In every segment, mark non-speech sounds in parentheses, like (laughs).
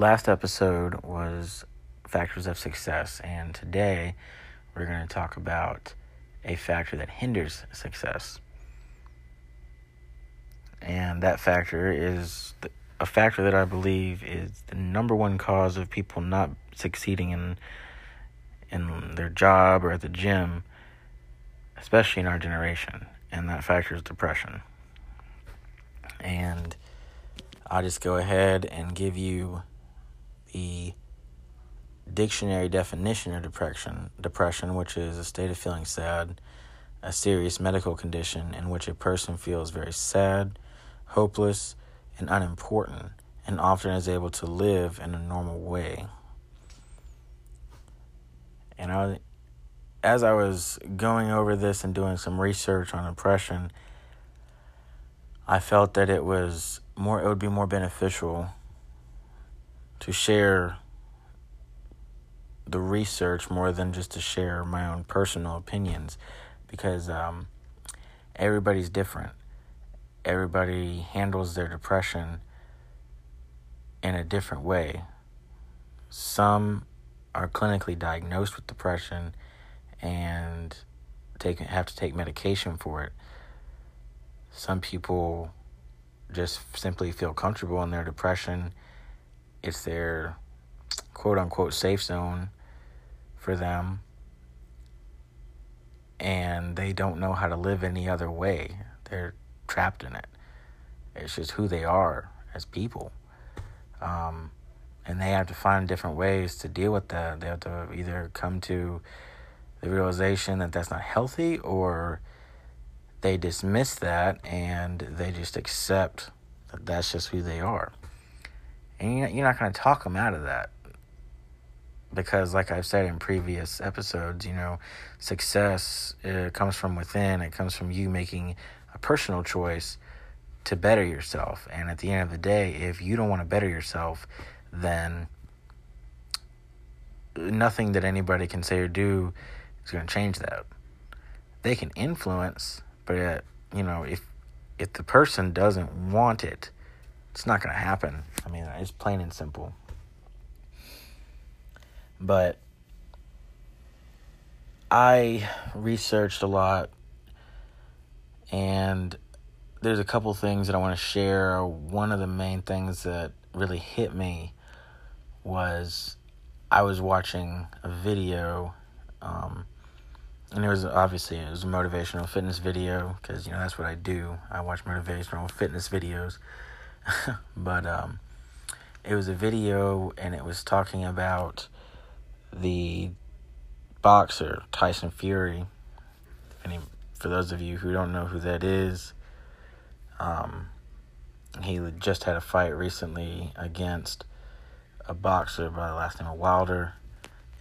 last episode was factors of success, and today we're going to talk about a factor that hinders success. And that factor is a factor that I believe is the number one cause of people not succeeding in in their job or at the gym, especially in our generation. And that factor is depression. And I'll just go ahead and give you the dictionary definition of depression, depression, which is a state of feeling sad, a serious medical condition in which a person feels very sad, hopeless, and unimportant, and often is able to live in a normal way. And I, as I was going over this and doing some research on depression, I felt that it was more it would be more beneficial to share the research more than just to share my own personal opinions because um, everybody's different. Everybody handles their depression in a different way. Some are clinically diagnosed with depression and take have to take medication for it. Some people just simply feel comfortable in their depression. It's their quote unquote safe zone for them. And they don't know how to live any other way. They're trapped in it. It's just who they are as people. Um, and they have to find different ways to deal with that. They have to either come to the realization that that's not healthy or they dismiss that and they just accept that that's just who they are. And you're not going to talk them out of that. Because, like I've said in previous episodes, you know, success uh, comes from within. It comes from you making a personal choice to better yourself. And at the end of the day, if you don't want to better yourself, then nothing that anybody can say or do is going to change that. They can influence, but you know, if if the person doesn't want it, it's not going to happen. I mean, it's plain and simple. But I researched a lot and there's a couple things that I want to share. One of the main things that really hit me was I was watching a video, um, and it was obviously it was a motivational fitness video because you know that's what I do. I watch motivational fitness videos, (laughs) but um, it was a video and it was talking about the boxer Tyson Fury. Any for those of you who don't know who that is, um, he just had a fight recently against a boxer by the last name of Wilder.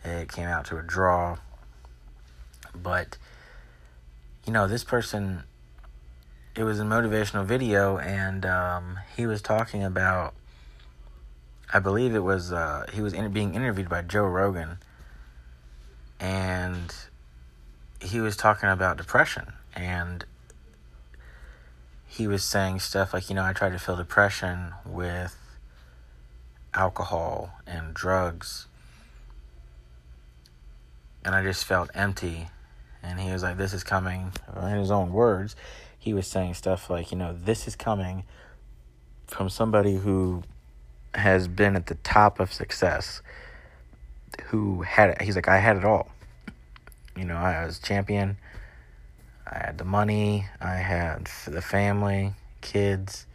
It came out to a draw. But, you know, this person, it was a motivational video, and um, he was talking about, I believe it was, uh, he was in, being interviewed by Joe Rogan, and he was talking about depression. And he was saying stuff like, you know, I tried to fill depression with alcohol and drugs. And I just felt empty. And he was like, This is coming. In his own words, he was saying stuff like, You know, this is coming from somebody who has been at the top of success, who had it. He's like, I had it all. You know, I was champion. I had the money. I had the family, kids,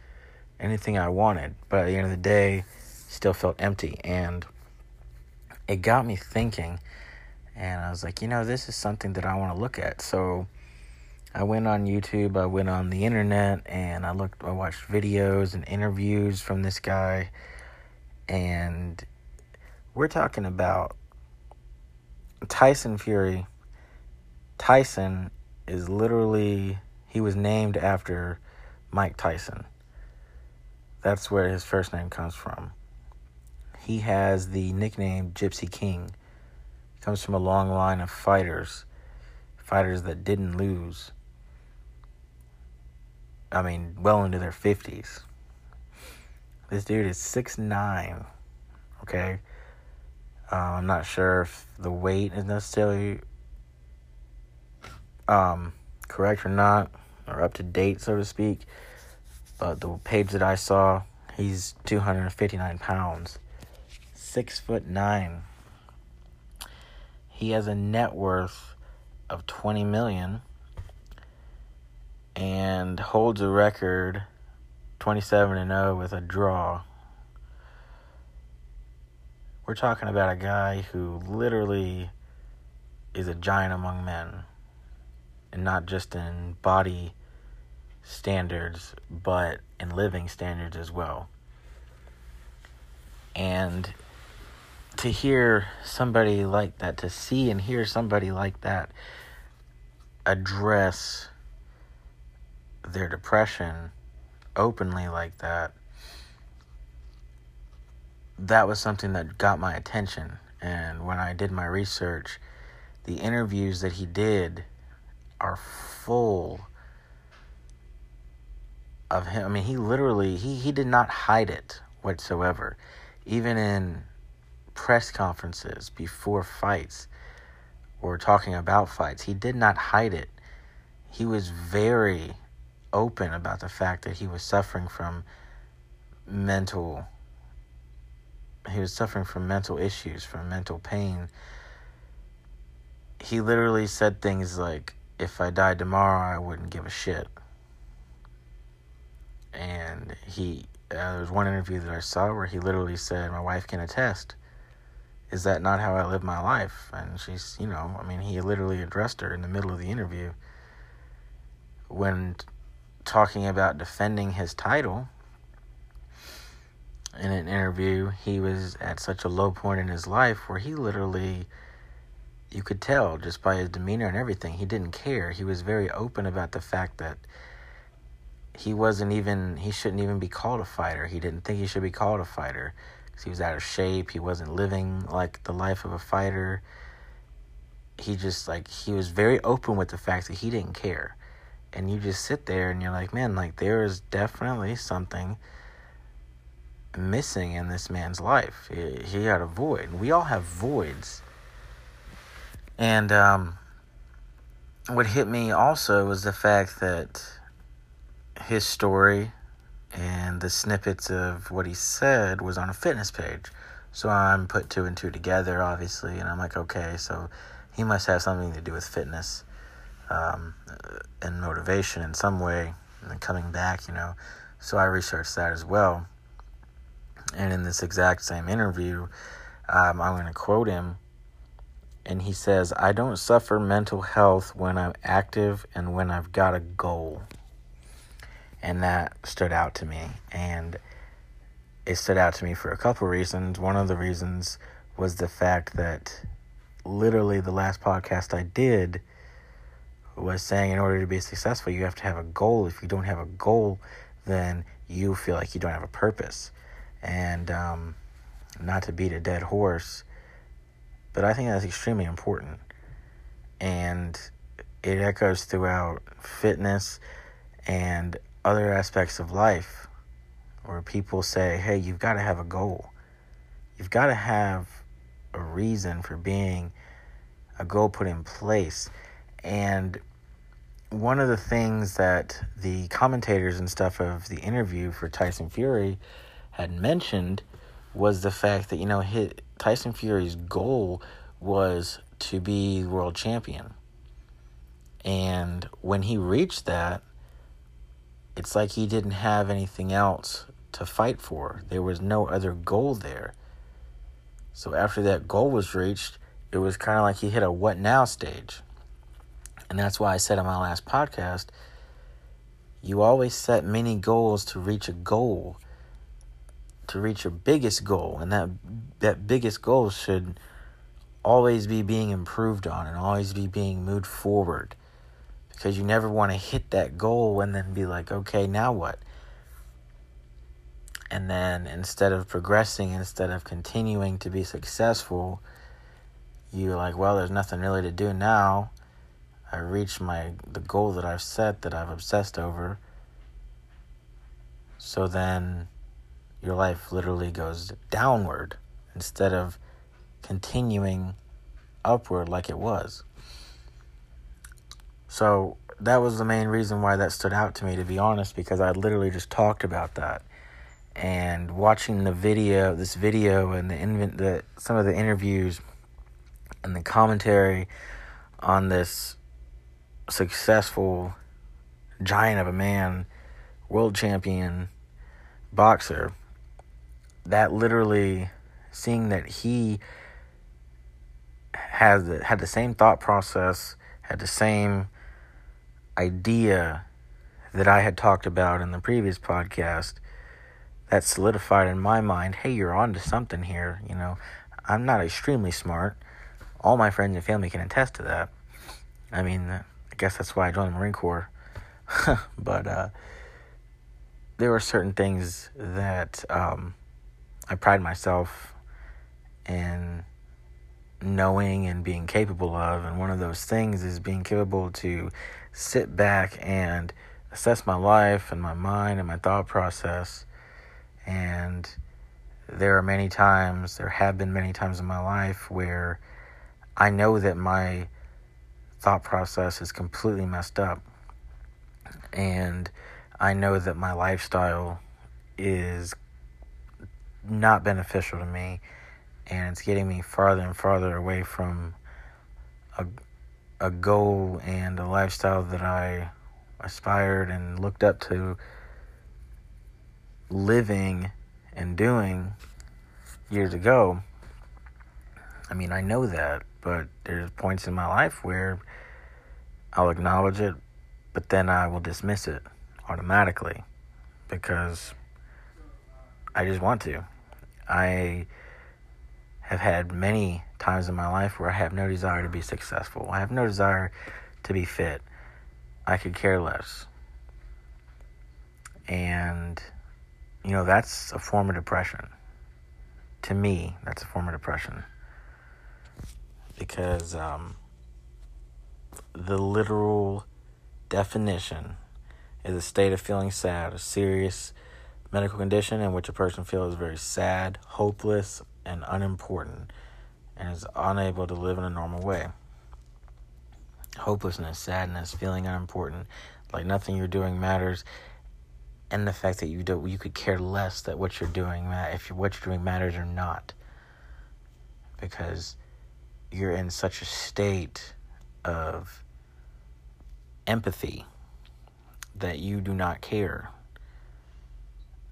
anything I wanted. But at the end of the day, still felt empty. And it got me thinking. And I was like, you know, this is something that I want to look at. So I went on YouTube, I went on the internet, and I looked, I watched videos and interviews from this guy. And we're talking about Tyson Fury. Tyson is literally, he was named after Mike Tyson. That's where his first name comes from he has the nickname Gypsy King. He comes from a long line of fighters, fighters that didn't lose. I mean, well into their 50s. This dude is 6'9, Okay. Uh, I'm not sure if the weight is necessarily um, correct or not, or up to date, so to speak. But the page that I saw, he's 259 pounds, six foot nine. He has a net worth of 20 million and holds a record 27 and 0 with a draw. We're talking about a guy who literally is a giant among men and not just in body standards, but in living standards as well. And to hear somebody like that, to see and hear somebody like that address their depression openly like that, that was something that got my attention. And when I did my research, the interviews that he did are full of him. I mean, he literally he he did not hide it whatsoever. Even in press conferences before fights or talking about fights, he did not hide it. He was very open about the fact that he was suffering from mental he was suffering from mental issues, from mental pain. He literally said things like if I died tomorrow, I wouldn't give a shit. And he, uh, there was one interview that I saw where he literally said, My wife can attest. Is that not how I live my life? And she's, you know, I mean, he literally addressed her in the middle of the interview. When talking about defending his title in an interview, he was at such a low point in his life where he literally you could tell just by his demeanor and everything, he didn't care. He was very open about the fact that he wasn't even, he shouldn't even be called a fighter. He didn't think he should be called a fighter because he was out of shape. He wasn't living like the life of a fighter. He just, like, he was very open with the fact that he didn't care. And you just sit there and you're like, man, like, there is definitely something missing in this man's life. He, he had a void. We all have voids and um, what hit me also was the fact that his story and the snippets of what he said was on a fitness page. So I'm put two and two together, obviously, and I'm like, okay, so he must have something to do with fitness um, and motivation in some way, and coming back, you know. So I researched that as well. And in this exact same interview, um, I'm going to quote him and he says, I don't suffer mental health when I'm active and when I've got a goal. And that stood out to me. And it stood out to me for a couple reasons. One of the reasons was the fact that literally the last podcast I did was saying in order to be successful, you have to have a goal. If you don't have a goal, then you feel like you don't have a purpose. And um, not to beat a dead horse, but I think that's extremely important. And it echoes throughout fitness and other aspects of life where people say, hey, you've got to have a goal. You've got to have a reason for being a goal put in place. And one of the things that the commentators and stuff of the interview for Tyson Fury had mentioned was the fact that, you know, Tyson Fury's goal was to be world champion. And when he reached that, it's like he didn't have anything else to fight for. There was no other goal there. So after that goal was reached, it was kind of like he hit a what now stage. And that's why I said on my last podcast, you always set many goals to reach a goal to reach your biggest goal, and that that biggest goal should always be being improved on and always be being moved forward, because you never want to hit that goal and then be like, okay, now what? And then instead of progressing, instead of continuing to be successful, you're like, well, there's nothing really to do now. I reached my the goal that I've set that I've obsessed over. So then your life literally goes downward instead of continuing upward like it was. So that was the main reason why that stood out to me, to be honest, because I literally just talked about that. And watching the video, this video, and the, the some of the interviews and the commentary on this successful giant of a man, world champion boxer, that literally seeing that he has had the same thought process, had the same idea that I had talked about in the previous podcast that solidified in my mind hey, you're on to something here. You know, I'm not extremely smart. All my friends and family can attest to that. I mean, I guess that's why I joined the Marine Corps. (laughs) but uh, there were certain things that um, I pride myself in knowing and being capable of. And one of those things is being capable to sit back and assess my life and my mind and my thought process. And there are many times, there have been many times in my life where I know that my thought process is completely messed up. And I know that my lifestyle is not beneficial to me and it's getting me farther and farther away from a, a goal and a lifestyle that I aspired and looked up to living and doing years ago. I mean, I know that, but there's points in my life where I'll acknowledge it, but then I will dismiss it automatically because I just want to. I have had many times in my life where I have no desire to be successful. I have no desire to be fit. I could care less. And, you know, that's a form of depression. To me, that's a form of depression. Because um, the literal definition is a state of feeling sad, a serious medical condition in which a person feels very sad, hopeless, and unimportant and is unable to live in a normal way. Hopelessness, sadness, feeling unimportant, like nothing you're doing matters, and the fact that you do you could care less that what you're doing if what you're doing matters or not, because you're in such a state of empathy that you do not care.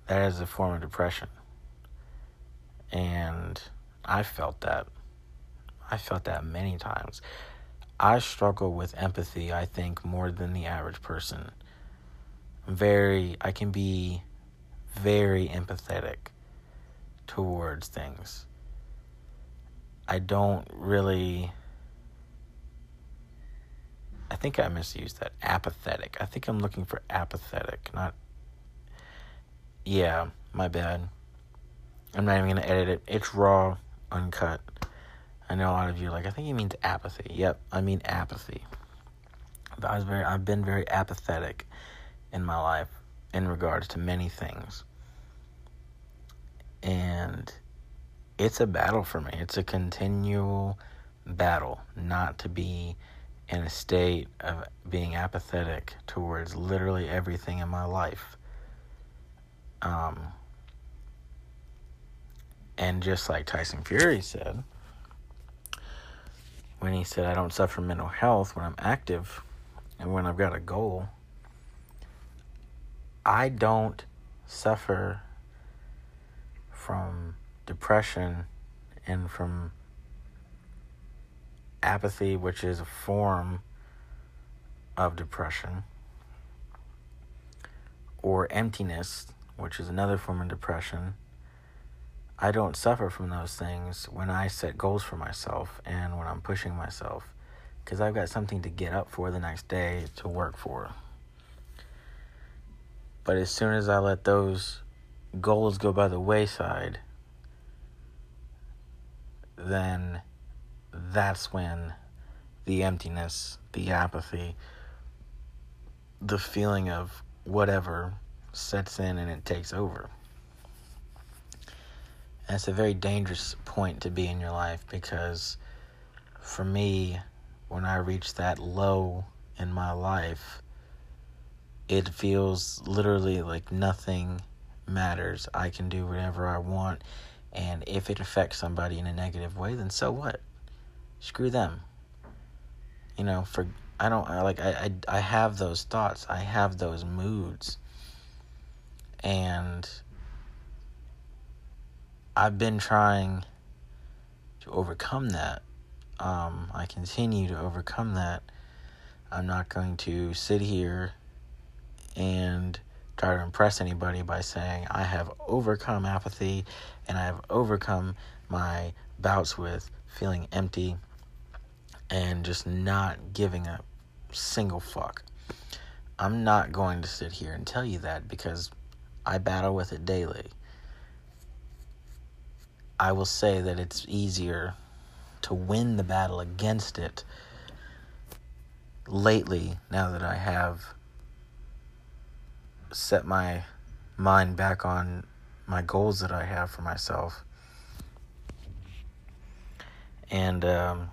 That is a form of depression. And I felt that. I felt that many times. I struggle with empathy, I think, more than the average person. Very, I can be very empathetic towards things. I don't really. I think I misused that. Apathetic. I think I'm looking for apathetic, not. Yeah, my bad. I'm not even gonna edit it. It's raw, uncut. I know a lot of you like, I think he means apathy. Yep, I mean apathy. But I was very I've been very apathetic in my life in regards to many things. And it's a battle for me. It's a continual battle not to be in a state of being apathetic towards literally everything in my life. Um, and just like Tyson Fury said, when he said, I don't suffer mental health when I'm active and when I've got a goal, I don't suffer from depression and from apathy, which is a form of depression, or emptiness, which is another form of depression I don't suffer from those things when I set goals for myself and when I'm pushing myself because I've got something to get up for the next day to work for. But as soon as I let those goals go by the wayside, then that's when the emptiness, the apathy, the feeling of whatever sets in and it takes over. And it's a very dangerous point to be in your life because for me, when I reach that low in my life, it feels literally like nothing matters. I can do whatever I want. And if it affects somebody in a negative way, then so what? Screw them. You know, for I don't I like I, I I have those thoughts. I have those moods. And I've been trying to overcome that. Um, I continue to overcome that. I'm not going to sit here and try to impress anybody by saying I have overcome apathy and I have overcome my bouts with feeling empty and just not giving a single fuck. I'm not going to sit here and tell you that because I battle with it daily. I will say that it's easier to win the battle against it lately now that I have set my mind back on my goals that I have for myself. And um,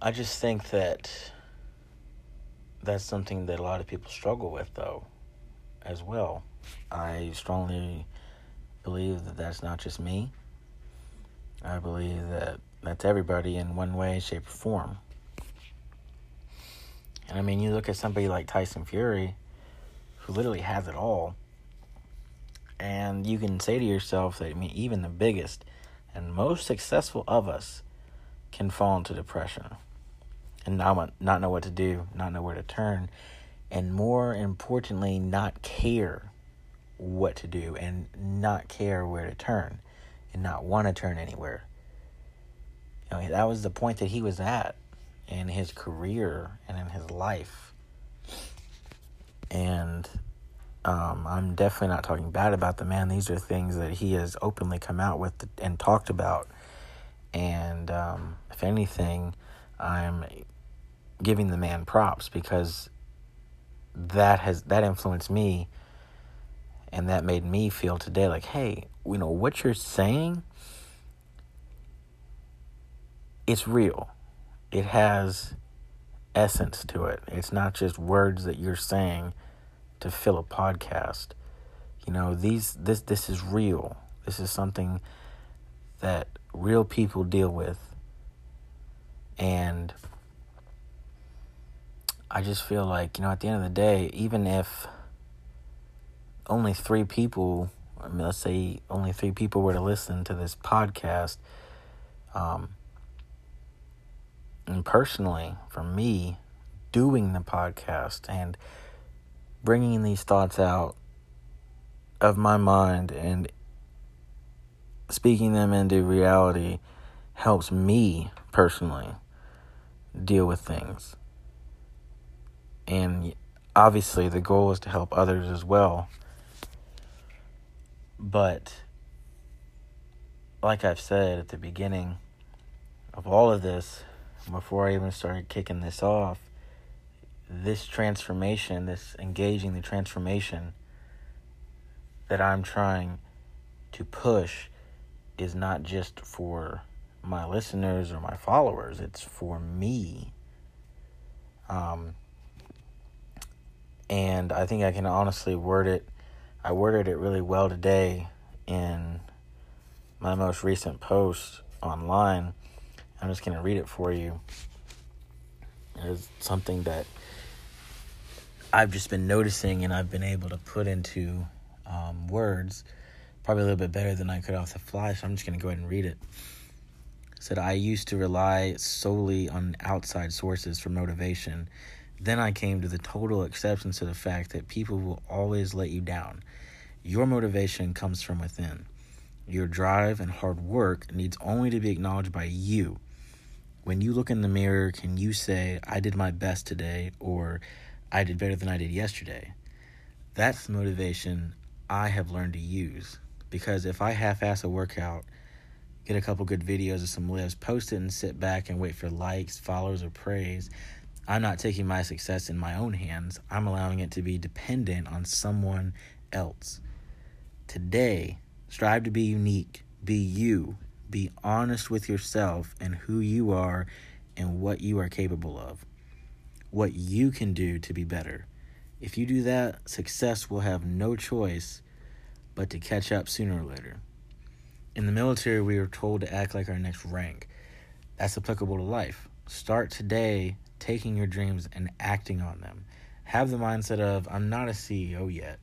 I just think that that's something that a lot of people struggle with, though, as well. I strongly believe that that's not just me. I believe that that's everybody in one way, shape, or form. And I mean, you look at somebody like Tyson Fury, who literally has it all, and you can say to yourself that I mean, even the biggest and most successful of us can fall into depression and not not know what to do, not know where to turn, and more importantly, not care what to do and not care where to turn and not want to turn anywhere. That was the point that he was at in his career and in his life. And um, I'm definitely not talking bad about the man. These are things that he has openly come out with and talked about. And um, if anything, I'm giving the man props because that has that influenced me and that made me feel today like hey you know what you're saying it's real it has essence to it. It's not just words that you're saying to fill a podcast. You know, these this this is real. This is something that real people deal with. And I just feel like, you know, at the end of the day, even if only three people, I mean, let's say only three people were to listen to this podcast, um, and personally, for me, doing the podcast and bringing these thoughts out of my mind and speaking them into reality helps me personally deal with things. And obviously, the goal is to help others as well. But, like I've said at the beginning of all of this, before I even started kicking this off, this transformation, this engaging the transformation that I'm trying to push is not just for my listeners or my followers, it's for me. Um, and I think I can honestly word it. I worded it really well today in my most recent post online I'm just going to read it for you. It's something that I've just been noticing and I've been able to put into um, words probably a little bit better than I could off the fly, so I'm just going to go ahead and read it. it. Said, I used to rely solely on outside sources for motivation. Then I came to the total acceptance of the fact that people will always let you down. Your motivation comes from within. Your drive and hard work needs only to be acknowledged by you when you look in the mirror, can you say, I did my best today, or I did better than I did yesterday? That's the motivation I have learned to use. Because if I half ass a workout, get a couple good videos of some lifts, post it and sit back and wait for likes, followers, or praise, I'm not taking my success in my own hands. I'm allowing it to be dependent on someone else. today, strive to be unique, be you, be honest with yourself and who you are and what you are capable of, what you can do to be better. If you do that, success will have no choice but to catch up sooner or later. In the military, we are told to act like our next rank. That's applicable to life. Start today taking your dreams and acting on them. Have the mindset of, I'm not a CEO yet.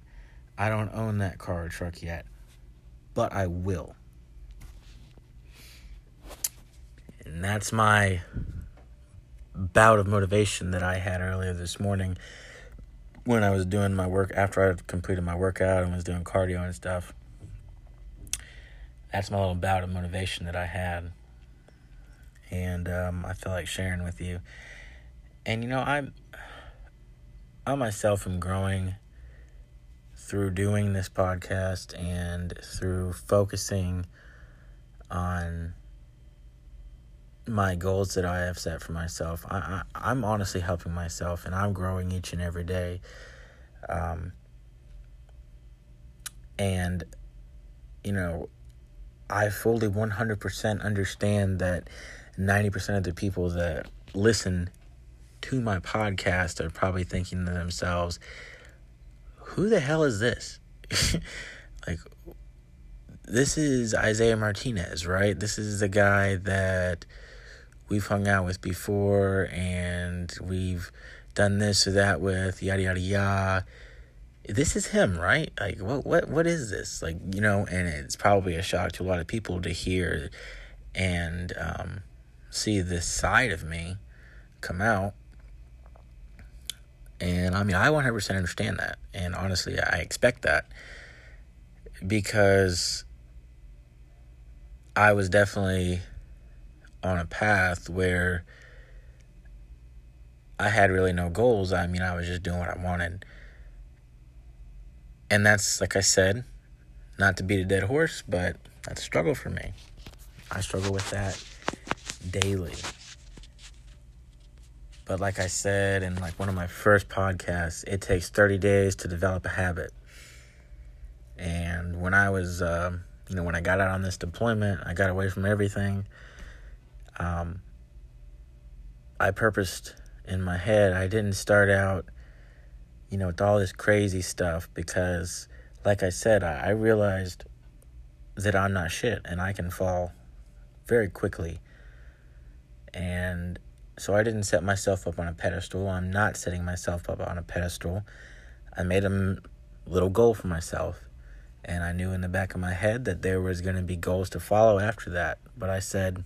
I don't own that car or truck yet, but I will. And that's my bout of motivation that I had earlier this morning when I was doing my work after I completed my workout and was doing cardio and stuff. That's my little bout of motivation that I had. And um, I feel like sharing with you. And you know, I'm I myself am growing through doing this podcast and through focusing on my goals that I have set for myself. I, I am honestly helping myself, and I'm growing each and every day. Um, and you know, I fully 100% understand that 90% of the people that listen to my podcast are probably thinking to themselves, who the hell is this? (laughs) like, this is Isaiah Martinez, right? This is the guy that we've hung out with before and we've done this or that with, yada, yada, yada. This is him, right? Like, what, what, what is this? Like, you know, and it's probably a shock to a lot of people to hear and um, see this side of me come out. And I mean, I 100% understand that. And honestly, I expect that because I was definitely on a path where I had really no goals. I mean, I was just doing what I wanted. And that's, like I said, not to beat a dead horse, but that's a struggle for me. I struggle with that daily. But like I said in like one of my first podcasts, it takes 30 days to develop a habit. And when I was, uh, you know, when I got out on this deployment, I got away from everything um, I purposed in my head, I didn't start out, you know, with all this crazy stuff because, like I said, I, I realized that I'm not shit and I can fall very quickly. And so I didn't set myself up on a pedestal. I'm not setting myself up on a pedestal. I made a little goal for myself. And I knew in the back of my head that there was going to be goals to follow after that. But I said,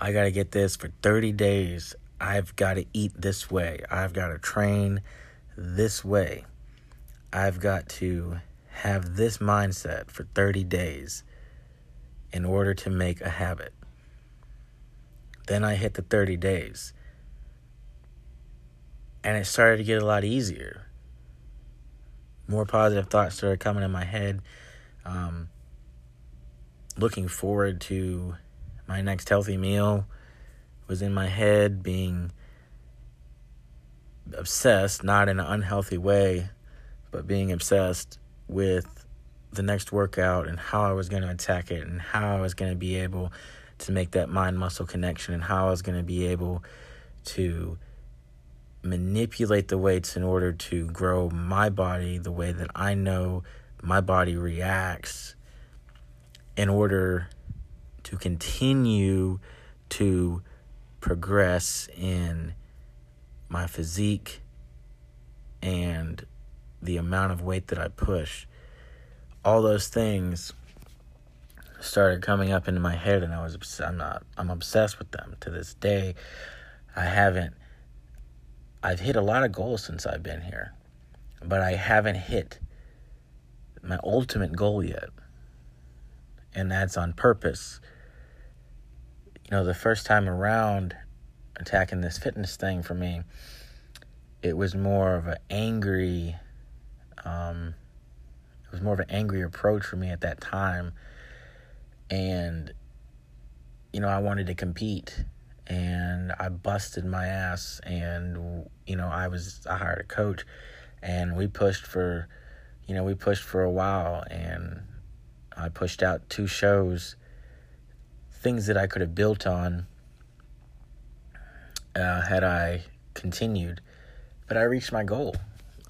I got to get this for 30 days. I've got to eat this way. I've got to train this way. I've got to have this mindset for 30 days in order to make a habit. Then I hit the 30 days. And it started to get a lot easier. More positive thoughts started coming in my head. Um, looking forward to my next healthy meal was in my head, being obsessed, not in an unhealthy way, but being obsessed with the next workout and how I was going to attack it and how I was going to be able to make that mind muscle connection and how I was going to be able to manipulate the weights in order to grow my body the way that I know my body reacts in order to continue to progress in my physique and the amount of weight that I push. All those things started coming up into my head and I was I'm not I'm obsessed with them to this day. I haven't I've hit a lot of goals since I've been here, but I haven't hit my ultimate goal yet. And that's on purpose you know, the first time around attacking this fitness thing for me, it was more of an angry, um, it was more of an angry approach for me at that time. And, you know, I wanted to compete and I busted my ass and, you know, I was, I hired a coach and we pushed for you know, we pushed for a while and I pushed out two shows, things that I could have built on uh, had I continued. But I reached my goal.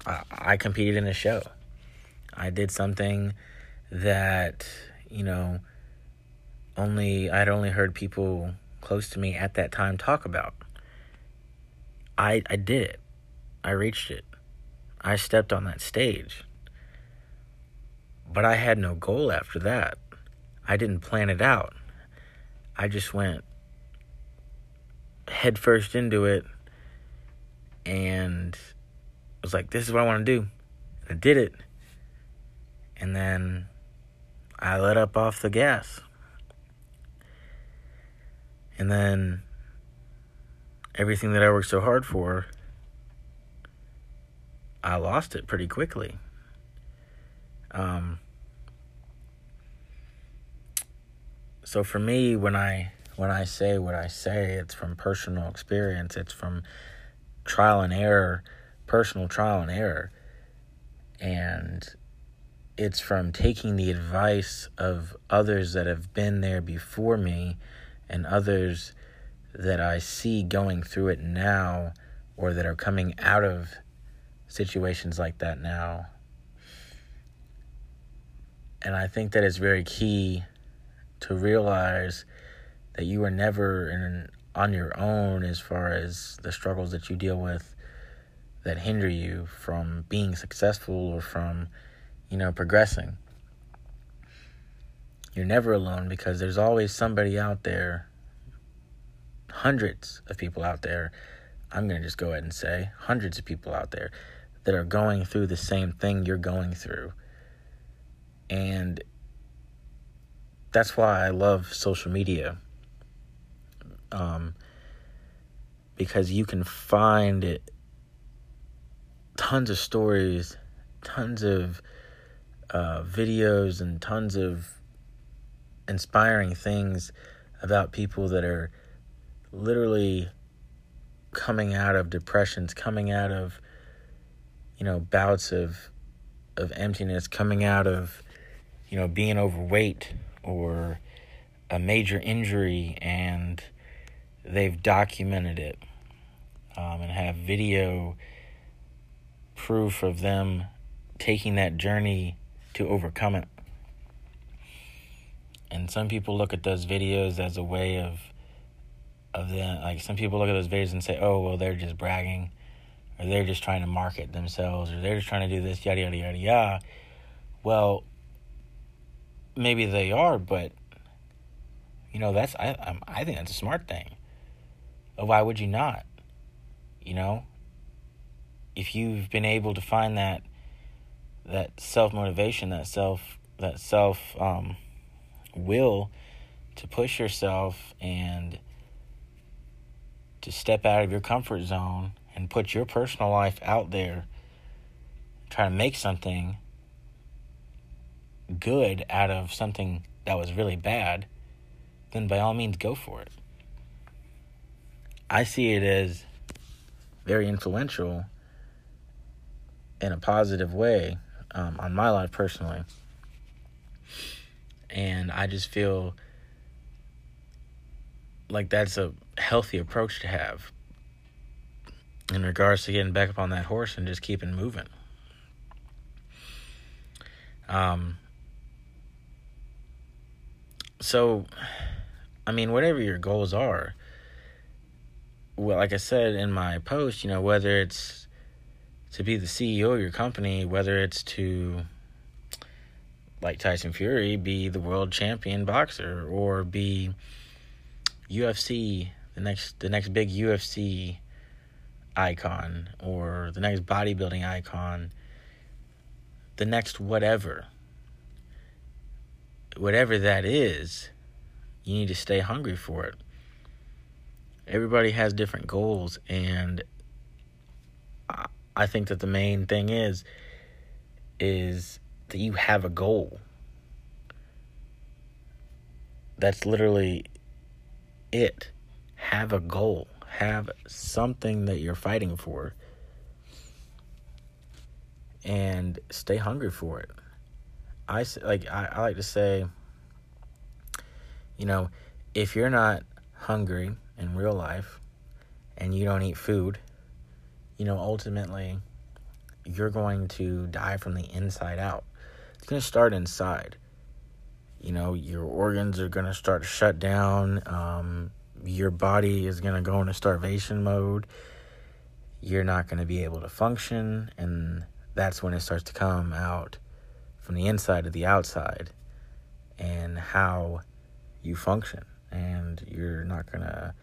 I, I competed in a show. I did something that, you know, only I'd only heard people close to me at that time talk about. I I did it. I reached it. I stepped on that stage. But I had no goal after that. I didn't plan it out. I just went headfirst into it and was like, this is what I want to do. I did it. And then I let up off the gas. And then everything that I worked so hard for, I lost it pretty quickly. Um, so for me, when I when I say what I say, it's from personal experience. It's from trial and error, personal trial and error, and it's from taking the advice of others that have been there before me and others that I see going through it now or that are coming out of situations like that now. And I think that is very key to realize that you are never in, on your own as far as the struggles that you deal with that hinder you from being successful or from you know, progressing. You're never alone because there's always somebody out there, hundreds of people out there. I'm going to just go ahead and say hundreds of people out there that are going through the same thing you're going through. And that's why I love social media. Um, because you can find it, tons of stories, tons of uh, videos and tons of inspiring things about people that are literally coming out of depressions, coming out of you know bouts of of emptiness, coming out of you know being overweight or a major injury, and they've documented it um, and have video proof of them taking that journey to overcome it. And some people look at those videos as a way of of them like some people look at those videos and say, "Oh, well, they're just bragging." Or they're just trying to market themselves, or they're just trying to do this, yada yada yada yada. Well, maybe they are, but you know that's I I'm, I think that's a smart thing. Why would you not? You know, if you've been able to find that that self motivation, that self that self um, will to push yourself and to step out of your comfort zone and put your personal life out there, try to make something good out of something that was really bad, then by all means go for it. I see it as very influential in a positive way um, on my life personally. And I just feel like that's a healthy approach to have in regards to getting back up on that horse and just keeping moving. Um, so, I mean, whatever your goals are, well, like I said in my post, you know, whether it's to be the CEO of your company, whether it's to like Tyson Fury be the world champion boxer or be UFC the next the next big UFC icon or the next bodybuilding icon the next whatever whatever that is you need to stay hungry for it everybody has different goals and I think that the main thing is is that you have a goal. That's literally it. Have a goal. Have something that you're fighting for. and stay hungry for it. I like I, I like to say, you know, if you're not hungry in real life and you don't eat food, you know, ultimately you're going to die from the inside out. It's going to start inside. You know, your organs are going to start to shut down. Um, your body is going to go into starvation mode. You're not going to be able to function. And that's when it starts to come out from the inside to the outside and how you function. And you're not going to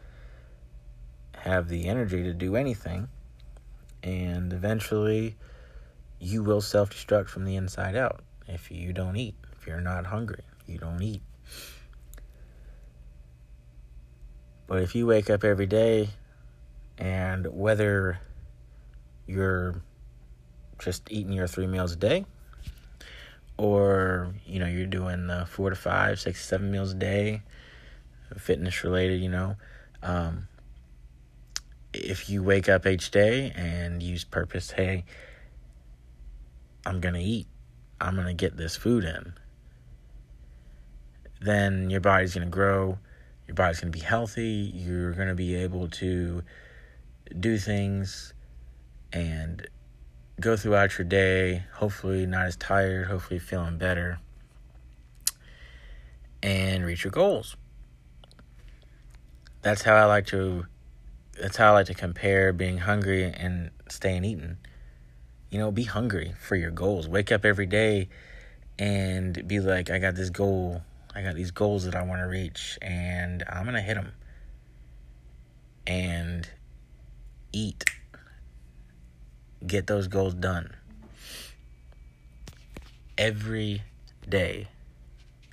have the energy to do anything. And eventually, you will self destruct from the inside out if you don't eat. If you're not hungry, you don't eat. But if you wake up every day and whether you're just eating your three meals a day or you know you're doing uh, four to five six seven meals a day fitness related you know. Um, if you wake up each day and use purpose hey i'm gonna eat. I'm gonna get this food in. Then your body's gonna grow. Your body's gonna be healthy. You're gonna be able to do things and go throughout your day, hopefully not as tired, hopefully feeling better, and reach your goals. That's how I like to that's how I like to compare being hungry and staying eaten. You know, be hungry for your goals. Wake up every day and be like, I got this goal. I got these goals that I want to reach and I'm going to hit them. And eat get those goals done every day.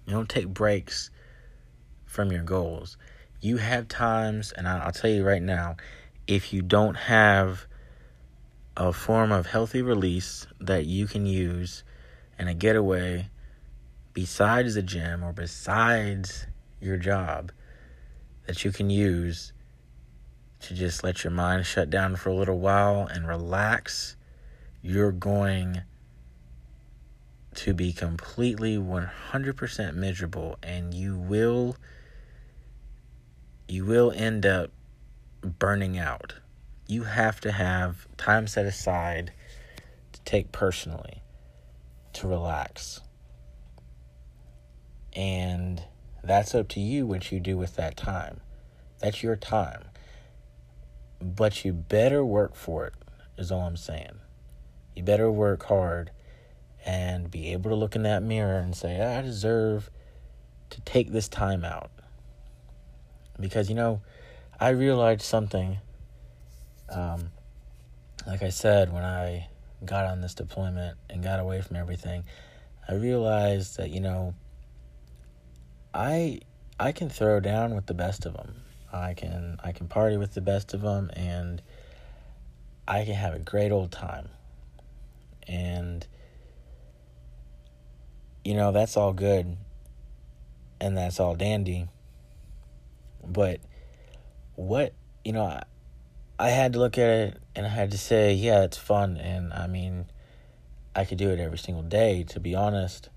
You don't take breaks from your goals. You have times, and I'll tell you right now, if you don't have a form of healthy release that you can use and a getaway besides the gym or besides your job that you can use to just let your mind shut down for a little while and relax, you're going to be completely 100% miserable and you will you will end up burning out. You have to have time set aside to take personally to relax. And that's up to you what you do with that time. That's your time. But you better work for it, is all I'm saying. You better work hard and be able to look in that mirror and say, I deserve to take this time out. Because, you know, I realized something. Um, like I said, when I got on this deployment and got away from everything, I realized that, you know, I I can throw down with the best of them. I can I can party with the best of them and I can have a great old time. And you know, that's all good and that's all dandy. But what, you know, I, I had to look at it and I had to say, yeah, it's fun and I mean, I could do it every single day to be honest.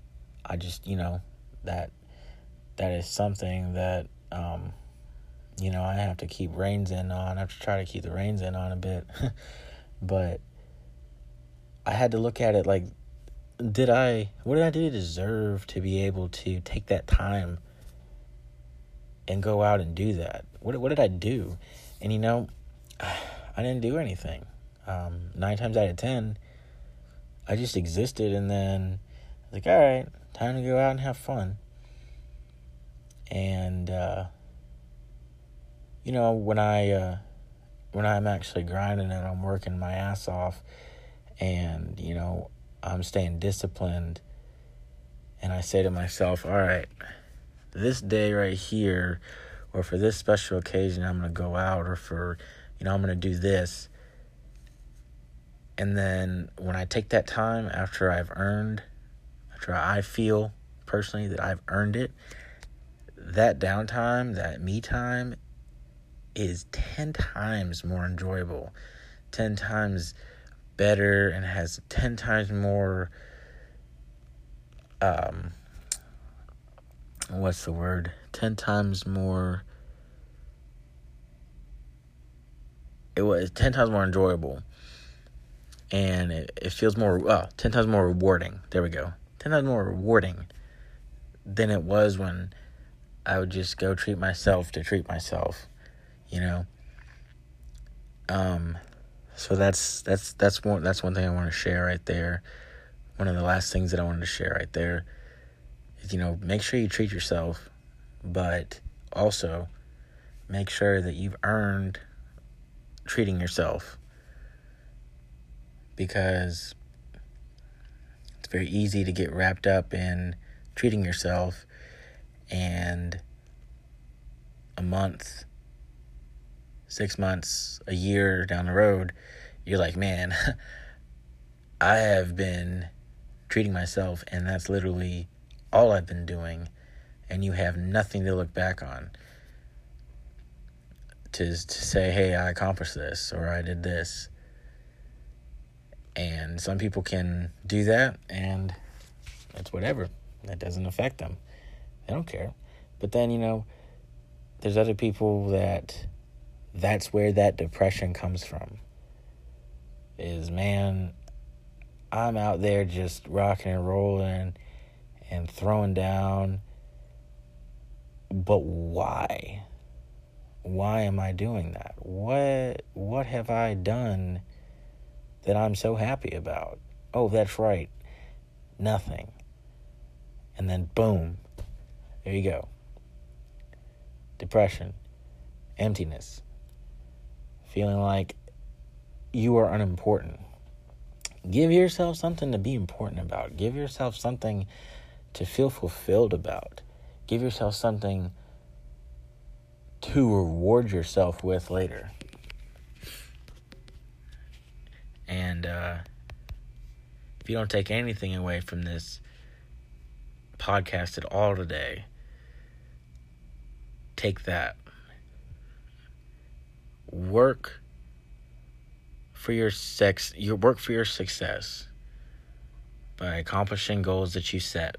I just, you know, that that is something that um you know, I have to keep reins in on. I have to try to keep the reins in on a bit. (laughs) but I had to look at it like, did I, what did I do to deserve to be able to take that time and go out and do that? What, what did I do? And you know, (sighs) I didn't do anything. Um, nine times out of ten, I just existed and then like, all right, time to go out and have fun. And, uh, you know, when I uh, when I'm actually grinding and I'm working my ass off, and you know, I'm staying disciplined, and I say to myself, all right, this day right here, or for this special occasion, I'm gonna go out, or for, you know, I'm gonna do this. And then when I take that time after I've earned, after I feel personally that I've earned it, that downtime, that me time is 10 times more enjoyable, 10 times better and has 10 times more um what's the word? 10 times more it was 10 times more enjoyable. And it, it feels more well 10 times more rewarding. There we go. 10 times more rewarding than it was when i would just go treat myself to treat myself you know? Um so that's that's that's one that's one thing i want to share right there. One of the last things that i wanted to share right there is you know make sure you treat yourself but also make sure that you've earned treating yourself. Because it's very easy to get wrapped up in treating yourself and a month, six months, a year down the road, you're like, man, (laughs) I have been treating myself, and that's literally all I've been doing, and you have nothing to look back on to to say, "Hey, I accomplished this," or "I did this." And some people can do that, and that's whatever. That doesn't affect them. They don't care. But then you know, there's other people that that's where that depression comes from. Is man, I'm out there just rocking and rolling and throwing down. But why? why am I doing that? What what have I done that I'm so happy about? Oh, that's right. Nothing. And then boom. There you go. Depression, emptiness, feeling like you are unimportant. Give yourself something to be important about. Give yourself something to feel fulfilled about. Give yourself something to reward yourself with later. And uh, if you don't take anything away from this podcast at all today, take that. Work for your sex, your work for your success by accomplishing goals that you set.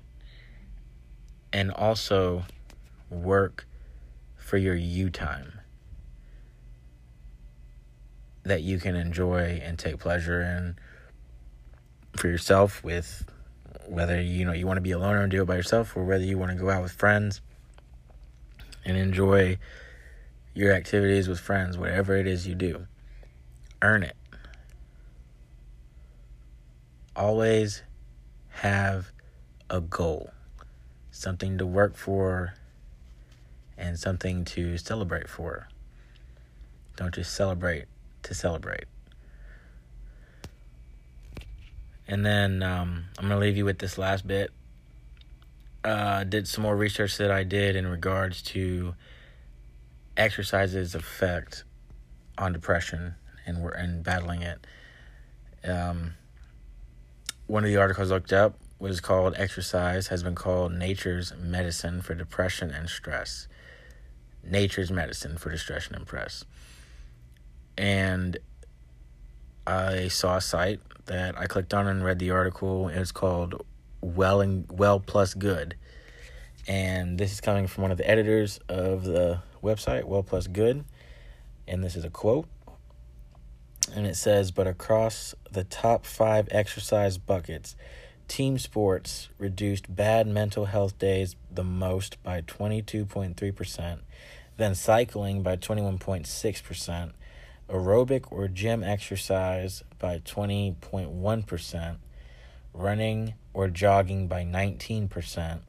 And also work for your you time that you can enjoy and take pleasure in for yourself with whether you know you want to be alone and do it by yourself or whether you want to go out with friends and enjoy your activities with friends whatever it is you do earn it always have a goal something to work for and something to celebrate for. Don't just celebrate to celebrate. And then um, I'm going to leave you with this last bit. Uh, did some more research that I did in regards to exercise's effect on depression and we're and battling it. Um, one of the articles I looked up was called "Exercise has been called nature's medicine for depression and stress." Nature's Medicine for Distress and Impress. And I saw a site that I clicked on and read the article. It's called Well and Well Plus Good. And this is coming from one of the editors of the website, Well Plus Good. And this is a quote. And it says, But across the top five exercise buckets, team sports reduced bad mental health days the most by 22.3%, then cycling by 21.6%, aerobic or gym exercise by 20.1%, running or jogging by 19%,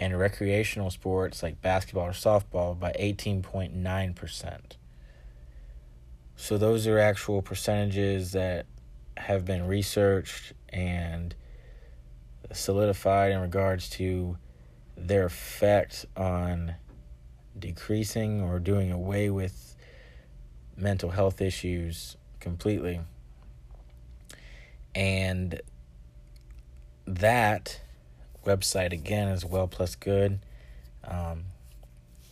and recreational sports like basketball or softball by 18.9%. So those are actual percentages that have been researched and solidified in regards to their effect on decreasing or doing away with mental health issues completely. And that website again is Well Plus Good. Um,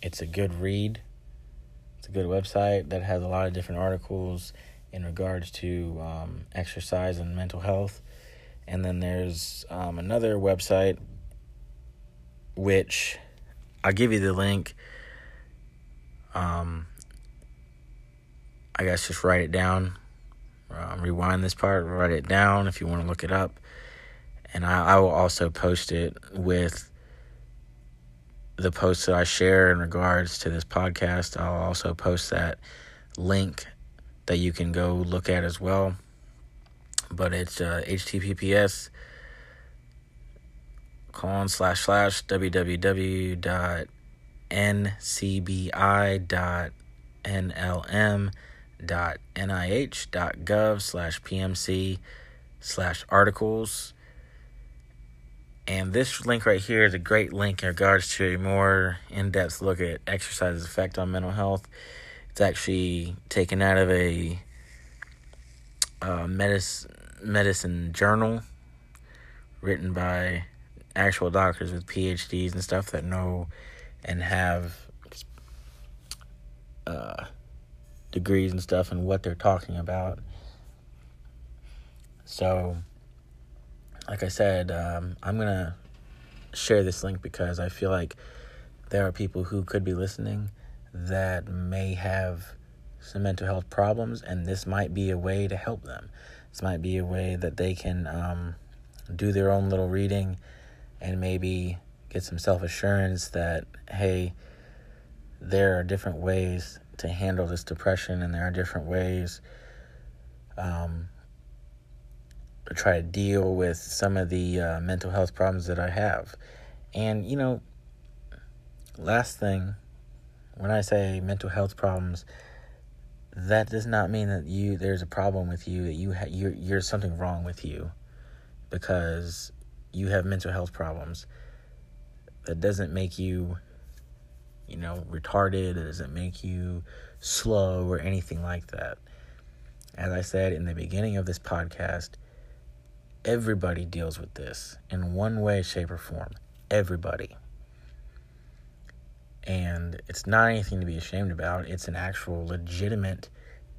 it's a good read. It's a good website that has a lot of different articles in regards to um, exercise and mental health. And then there's um, another website which I'll give you the link. Um, I guess just write it down. Um, rewind this part, write it down if you want to look it up. And I, I will also post it with the posts that I share in regards to this podcast. I'll also post that link that you can go look at as well. But it's uh, https colon slash slash www dot ncbi dot nlm dot nih dot gov slash pmc slash articles and this link right here is a great link in regards to a more in-depth look at exercise's effect on mental health it's actually taken out of a uh, medicine medicine journal written by actual doctors with PhDs and stuff that know and have uh, degrees and stuff and what they're talking about. So, like I said, um, I'm going to share this link because I feel like there are people who could be listening that may have some mental health problems, and this might be a way to help them. This might be a way that they can um, do their own little reading and maybe get some self assurance that, hey, there are different ways to handle this depression, and there are different ways um, try to deal with some of the uh, mental health problems that I have. And, you know, last thing, when I say mental health problems, that does not mean that you there's a problem with you that you ha- you're, you're something wrong with you because you have mental health problems. That doesn't make you, you know, retarded. It doesn't make you slow or anything like that. As I said in the beginning of this podcast, everybody deals with this in one way, shape, or form. Everybody. And it's not anything to be ashamed about. It's an actual legitimate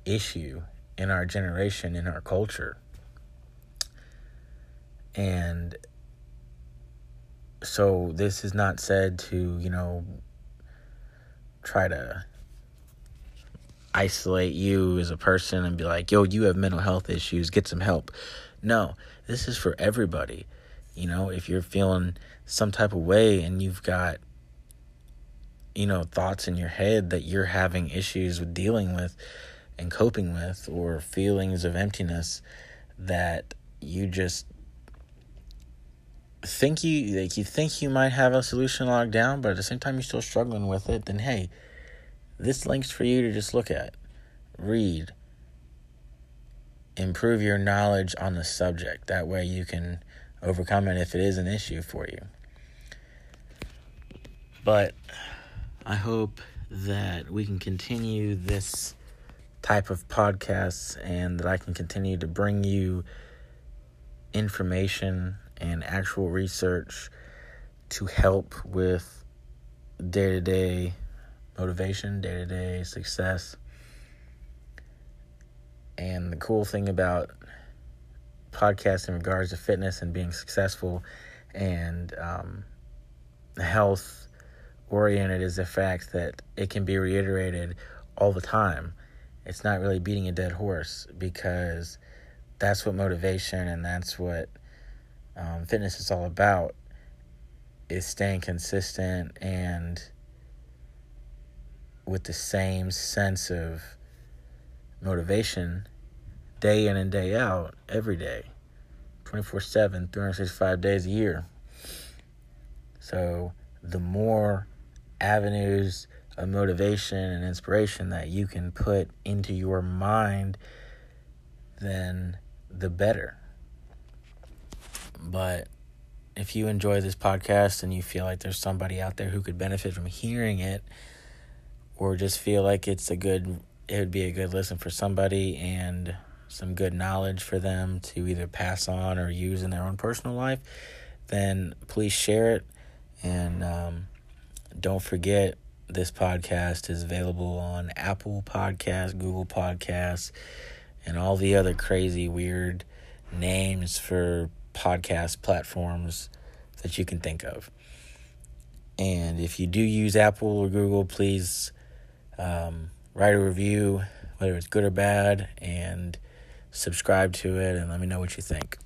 issue in our generation, in our culture. And so this is not said to, you know, try to isolate you as a person and be like, yo, you have mental health issues, get some help. No, this is for everybody. You know, if you're feeling some type of way and you've got, you know, thoughts in your head that you're having issues with dealing with and coping with, or feelings of emptiness that you just think you like you think you might have a solution locked down, but at the same time you're still struggling with it, then hey, this link's for you to just look at, read, improve your knowledge on the subject. That way you can overcome it if it is an issue for you. But I hope that we can continue this type of podcasts and that I can continue to bring you information and actual research to help with day to day motivation, day to day success. And the cool thing about podcasts in regards to fitness and being successful and um, health oriented is the fact that it can be reiterated all the time. It's not really beating a dead horse because that's what motivation and that's what um, fitness is all about is staying consistent and with the same sense of motivation day in and day out every day. 24 7 365 days a year. So the more avenues of motivation and inspiration that you can put into your mind then the better. But if you enjoy this podcast and you feel like there's somebody out there who could benefit from hearing it, or just feel like it's a good, it would be a good listen for somebody and some good knowledge for them to either pass on or use in their own personal life, then please share it. And um, don't forget, this podcast is available on Apple Podcasts, Google Podcasts, and all the other crazy, weird names for podcast platforms that you can think of. And if you do use Apple or Google, please um, write a review, whether it's good or bad, and subscribe to it and let me know what you think.